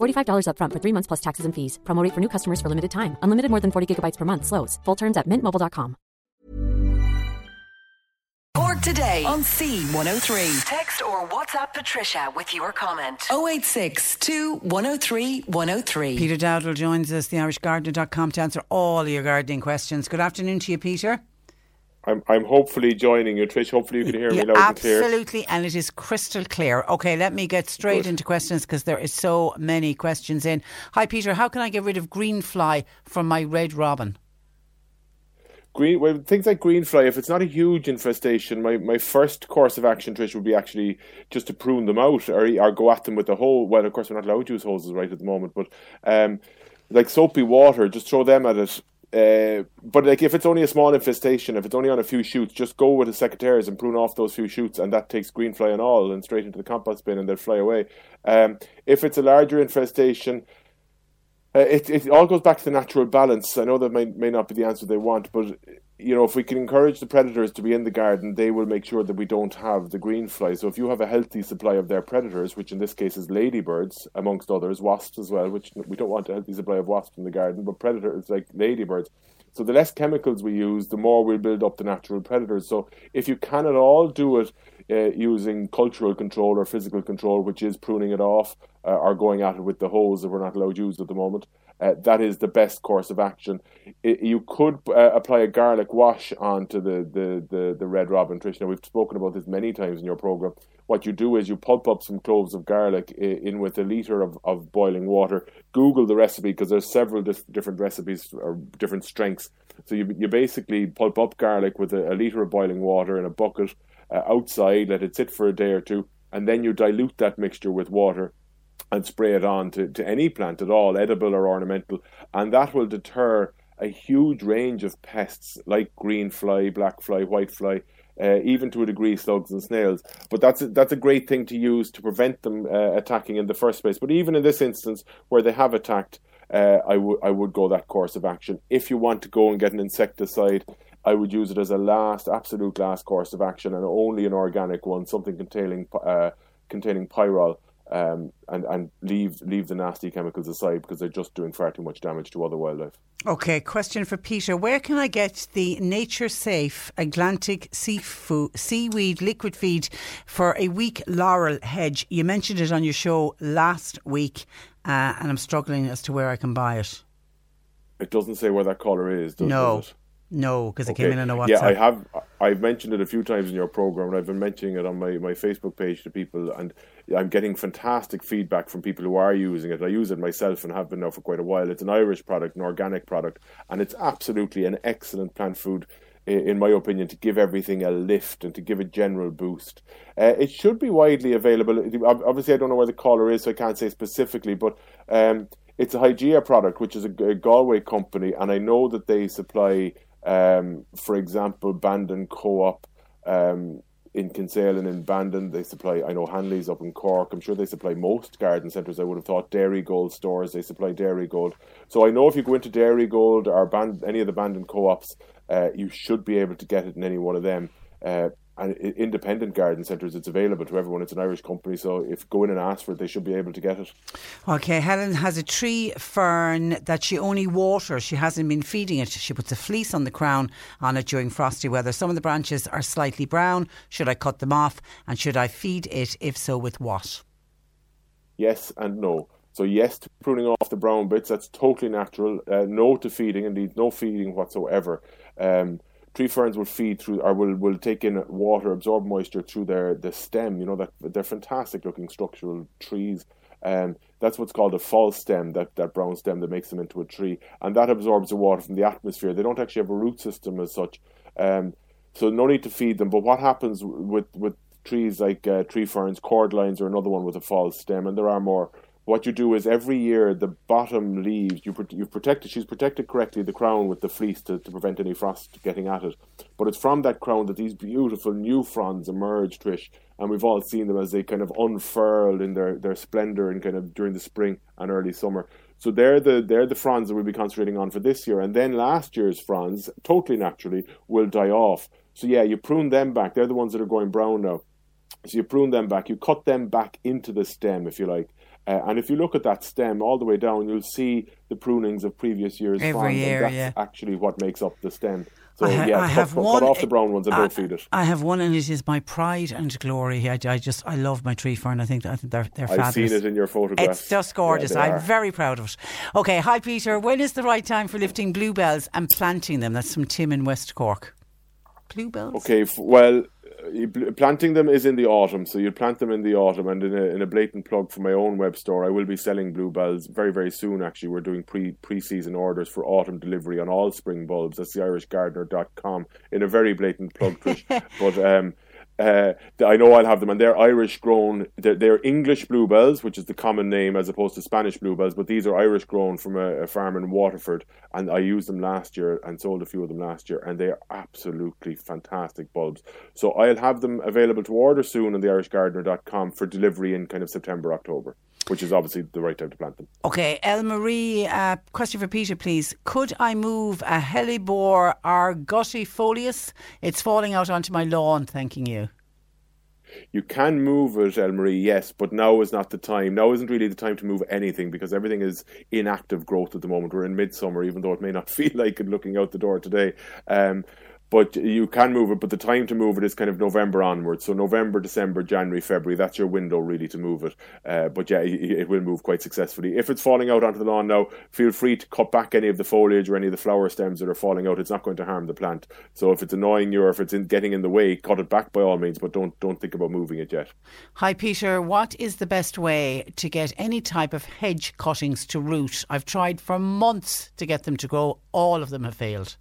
$45 upfront for three months plus taxes and fees. Promo rate for new customers for limited time. Unlimited more than 40 gigabytes per month. Slows. Full terms at mintmobile.com. Cork today on C103. Text or WhatsApp Patricia with your comment. 086 103 103. Peter Dowdall joins us, theirishgardener.com, to answer all your gardening questions. Good afternoon to you, Peter. I'm, I'm hopefully joining you, Trish. Hopefully you can hear me Yeah, loud and clear. absolutely, and it is crystal clear. Okay, let me get straight Good. into questions because there is so many questions in. Hi, Peter. How can I get rid of green fly from my red robin? Green, well, things like green fly, if it's not a huge infestation, my, my first course of action, Trish, would be actually just to prune them out or, or go at them with a hole. Well, of course, we're not allowed to use hoses right at the moment, but um, like soapy water, just throw them at it. Uh, but like if it's only a small infestation, if it's only on a few shoots, just go with the secateurs and prune off those few shoots, and that takes green fly and all, and straight into the compost bin, and they'll fly away. Um, if it's a larger infestation, uh, it it all goes back to the natural balance. I know that may may not be the answer they want, but you know if we can encourage the predators to be in the garden, they will make sure that we don't have the green fly. So if you have a healthy supply of their predators, which in this case is ladybirds amongst others, wasps as well, which we don't want a healthy supply of wasps in the garden, but predators like ladybirds. So the less chemicals we use, the more we'll build up the natural predators. So if you can at all do it uh, using cultural control or physical control, which is pruning it off uh, or going at it with the hose that we're not allowed to use at the moment, uh, that is the best course of action. I you could uh, apply a garlic wash onto the, the, the, the red robin, Trish. Now, we've spoken about this many times in your program. What you do is you pulp up some cloves of garlic i- in with a litre of, of boiling water. Google the recipe because there's several dif- different recipes or different strengths. So you, you basically pulp up garlic with a, a litre of boiling water in a bucket uh, outside, let it sit for a day or two, and then you dilute that mixture with water and spray it on to, to any plant at all, edible or ornamental, and that will deter a huge range of pests like green fly, black fly, white fly, uh, even to a degree slugs and snails. But that's a, that's a great thing to use to prevent them uh, attacking in the first place. But even in this instance where they have attacked, uh, I would I would go that course of action. If you want to go and get an insecticide, I would use it as a last, absolute last course of action, and only an organic one, something containing uh, containing pyrrol um, and and leave leave the nasty chemicals aside because they're just doing far too much damage to other wildlife. Okay, question for Peter. Where can I get the nature safe Atlantic seafood, seaweed liquid feed for a weak laurel hedge? You mentioned it on your show last week, uh, and I'm struggling as to where I can buy it. It doesn't say where that collar is. Does, No. does it? No, because it Okay. came in on a WhatsApp. Yeah, I have. I've mentioned it a few times in your program, and I've been mentioning it on my, my Facebook page to people, and I'm getting fantastic feedback from people who are using it. I use it myself and have been now for quite a while. It's an Irish product, an organic product, and it's absolutely an excellent plant food. In my opinion, to give everything a lift and to give a general boost, uh, it should be widely available. Obviously, I don't know where the caller is, so I can't say specifically. But um, it's a Hygeia product, which is a, a Galway company, and I know that they supply um, for example, Bandon Co-op um, in Kinsale and in Bandon, they supply. I know Hanley's up in Cork. I'm sure they supply most garden centres. I would have thought Dairygold stores they supply Dairygold. So I know if you go into Dairygold or Band, any of the Bandon Co-ops, uh, you should be able to get it in any one of them. Uh, and independent garden centres, it's available to everyone. It's an Irish company, so if go in and ask for it, they should be able to get it. Okay, Helen has a tree fern that she only waters. She hasn't been feeding it. She puts a fleece on the crown on it during frosty weather. Some of the branches are slightly brown. Should I cut them off? And should I feed it? If so, with what? Yes and no. So yes to pruning off the brown bits. That's totally natural. Uh, no to feeding. Indeed, no feeding whatsoever. Um, tree ferns will feed through or will, will take in water, absorb moisture through their the stem. You know that they're fantastic looking structural trees. Um, that's what's called a false stem, that, that brown stem that makes them into a tree, and that absorbs the water from the atmosphere. They don't actually have a root system as such, um, so no need to feed them. But what happens with with trees like uh, tree ferns, cordylines, or another one with a false stem, and there are more what you do is every year the bottom leaves you you've protected she's protected correctly the crown with the fleece to, to prevent any frost getting at it. But it's from that crown that these beautiful new fronds emerge trish and we've all seen them as they kind of unfurl in their, their splendor and kind of during the spring and early summer. So they're the they're the fronds that we'll be concentrating on for this year. And then last year's fronds totally naturally will die off. So yeah you prune them back. They're the ones that are going brown now. So you prune them back. You cut them back into the stem if you like uh, and if you look at that stem all the way down, you'll see the prunings of previous years. Every year, that's yeah. actually what makes up the stem. So I ha- yeah, I cut, have cut, one- cut off the brown ones and I, don't feed it. I have one, and it is my pride and glory. I, I just I love my tree fern. I think I think they're they're I've fabulous. seen it in your photographs. It's just gorgeous. they I'm are. very proud of it. Okay, hi Peter. When is the right time for lifting bluebells and planting them? That's from Tim in West Cork. Bluebells. Okay, f- well, planting them is in the autumn, so you plant them in the autumn. And in a, in a blatant plug for my own web store, I will be selling bluebells very, very soon. Actually, we're doing pre pre season orders for autumn delivery on all spring bulbs. That's the irishgardener.com. In a very blatant plug, Trish. but um, uh, I know I'll have them, and they're Irish grown. They're, they're English bluebells, which is the common name as opposed to Spanish bluebells, but these are Irish grown from a, a farm in Waterford. And I used them last year and sold a few of them last year, and they are absolutely fantastic bulbs. So I'll have them available to order soon on the irishgardener.com for delivery in kind of September, October, which is obviously the right time to plant them. Okay, El Marie, uh, question for Peter, please. Could I move a Hellebore argutifolius? It's falling out onto my lawn, thanking you. You can move it, El Marie, yes, but now is not the time. Now isn't really the time to move anything because everything is in active growth at the moment. We're in midsummer, even though it may not feel like it looking out the door today. Um, but you can move it, but the time to move it is kind of November onwards. So November, December, January, February, that's your window really to move it. Uh, but yeah, it, it will move quite successfully. If it's falling out onto the lawn now, feel free to cut back any of the foliage or any of the flower stems that are falling out. It's not going to harm the plant. So if it's annoying you or if it's in, getting in the way, cut it back by all means, but don't don't think about moving it yet. Hi, Peter. What is the best way to get any type of hedge cuttings to root? I've tried for months to get them to grow. All of them have failed.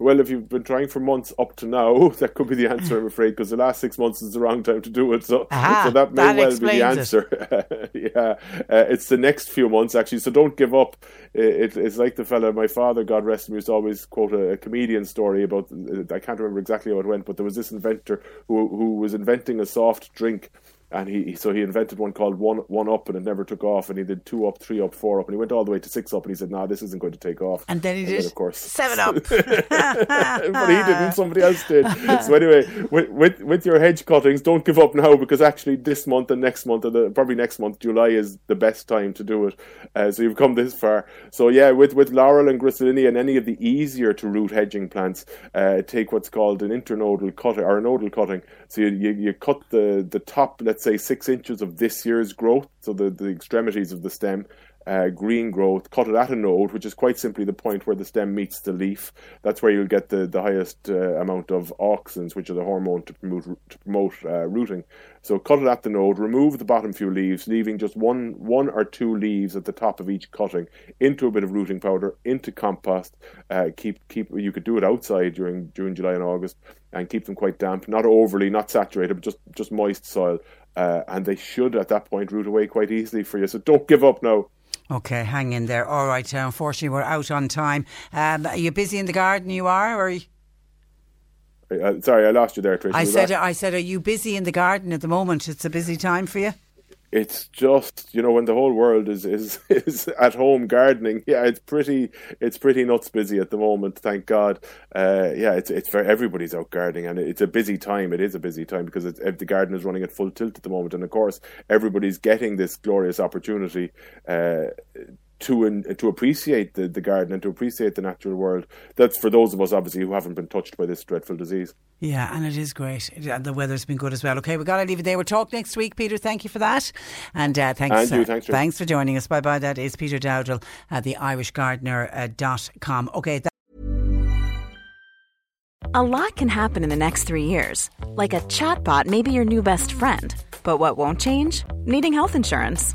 Well, if you've been trying for months up to now, that could be the answer, I'm afraid, because the last six months is the wrong time to do it. So, Aha, so that may that well be the answer. yeah, uh, it's the next few months actually. So don't give up. It, it's like the fella, my father, God rest him, used to always quote a, a comedian story about. I can't remember exactly how it went, but there was this inventor who who was inventing a soft drink and he so he invented one called one one up and it never took off and he did two up three up four up and he went all the way to six up and he said nah this isn't going to take off. And then he did of course seven up. but he didn't somebody else did. So anyway with, with with your hedge cuttings don't give up now because actually this month and next month and the, probably next month July is the best time to do it. Uh, so you've come this far. So yeah with with laurel and griselinia and any of the easier to root hedging plants uh, take what's called an internodal cutting or a nodal cutting so you, you, you cut the the top let's say six inches of this year's growth so the, the extremities of the stem uh, green growth, cut it at a node, which is quite simply the point where the stem meets the leaf. That's where you'll get the, the highest uh, amount of auxins, which are the hormone to promote, to promote uh, rooting. So cut it at the node, remove the bottom few leaves, leaving just one one or two leaves at the top of each cutting, into a bit of rooting powder, into compost. Uh, keep keep you could do it outside during during July and August, and keep them quite damp, not overly, not saturated, but just just moist soil. Uh, and they should at that point root away quite easily for you. So don't give up now. Okay, hang in there. All right, unfortunately, we're out on time. Um, are you busy in the garden? You are, or are you- Uh, sorry, I lost you there, Trish. I said, back? I said, are you busy in the garden at the moment? It's a busy time for you. it's just you know when the whole world is is is at home gardening. Yeah, it's pretty it's pretty nuts busy at the moment. Thank God. Uh, yeah, it's it's very everybody's out gardening and it's a busy time. It is a busy time because it's, the garden is running at full tilt at the moment, and of course everybody's getting this glorious opportunity. Uh, to in, to appreciate the, the garden and to appreciate the natural world. That's for those of us, obviously, who haven't been touched by this dreadful disease. Yeah, and it is great. And the weather's been good as well. Okay, we've got to leave it there. We'll talk next week, Peter. Thank you for that. And uh, thanks, And you, uh, thanks, Trish. thanks for joining us. Bye bye. That is Peter Dowdall at the irishgardener.com. Okay, A lot can happen in the next three years. Like a chatbot may be your new best friend. But what won't change? Needing health insurance.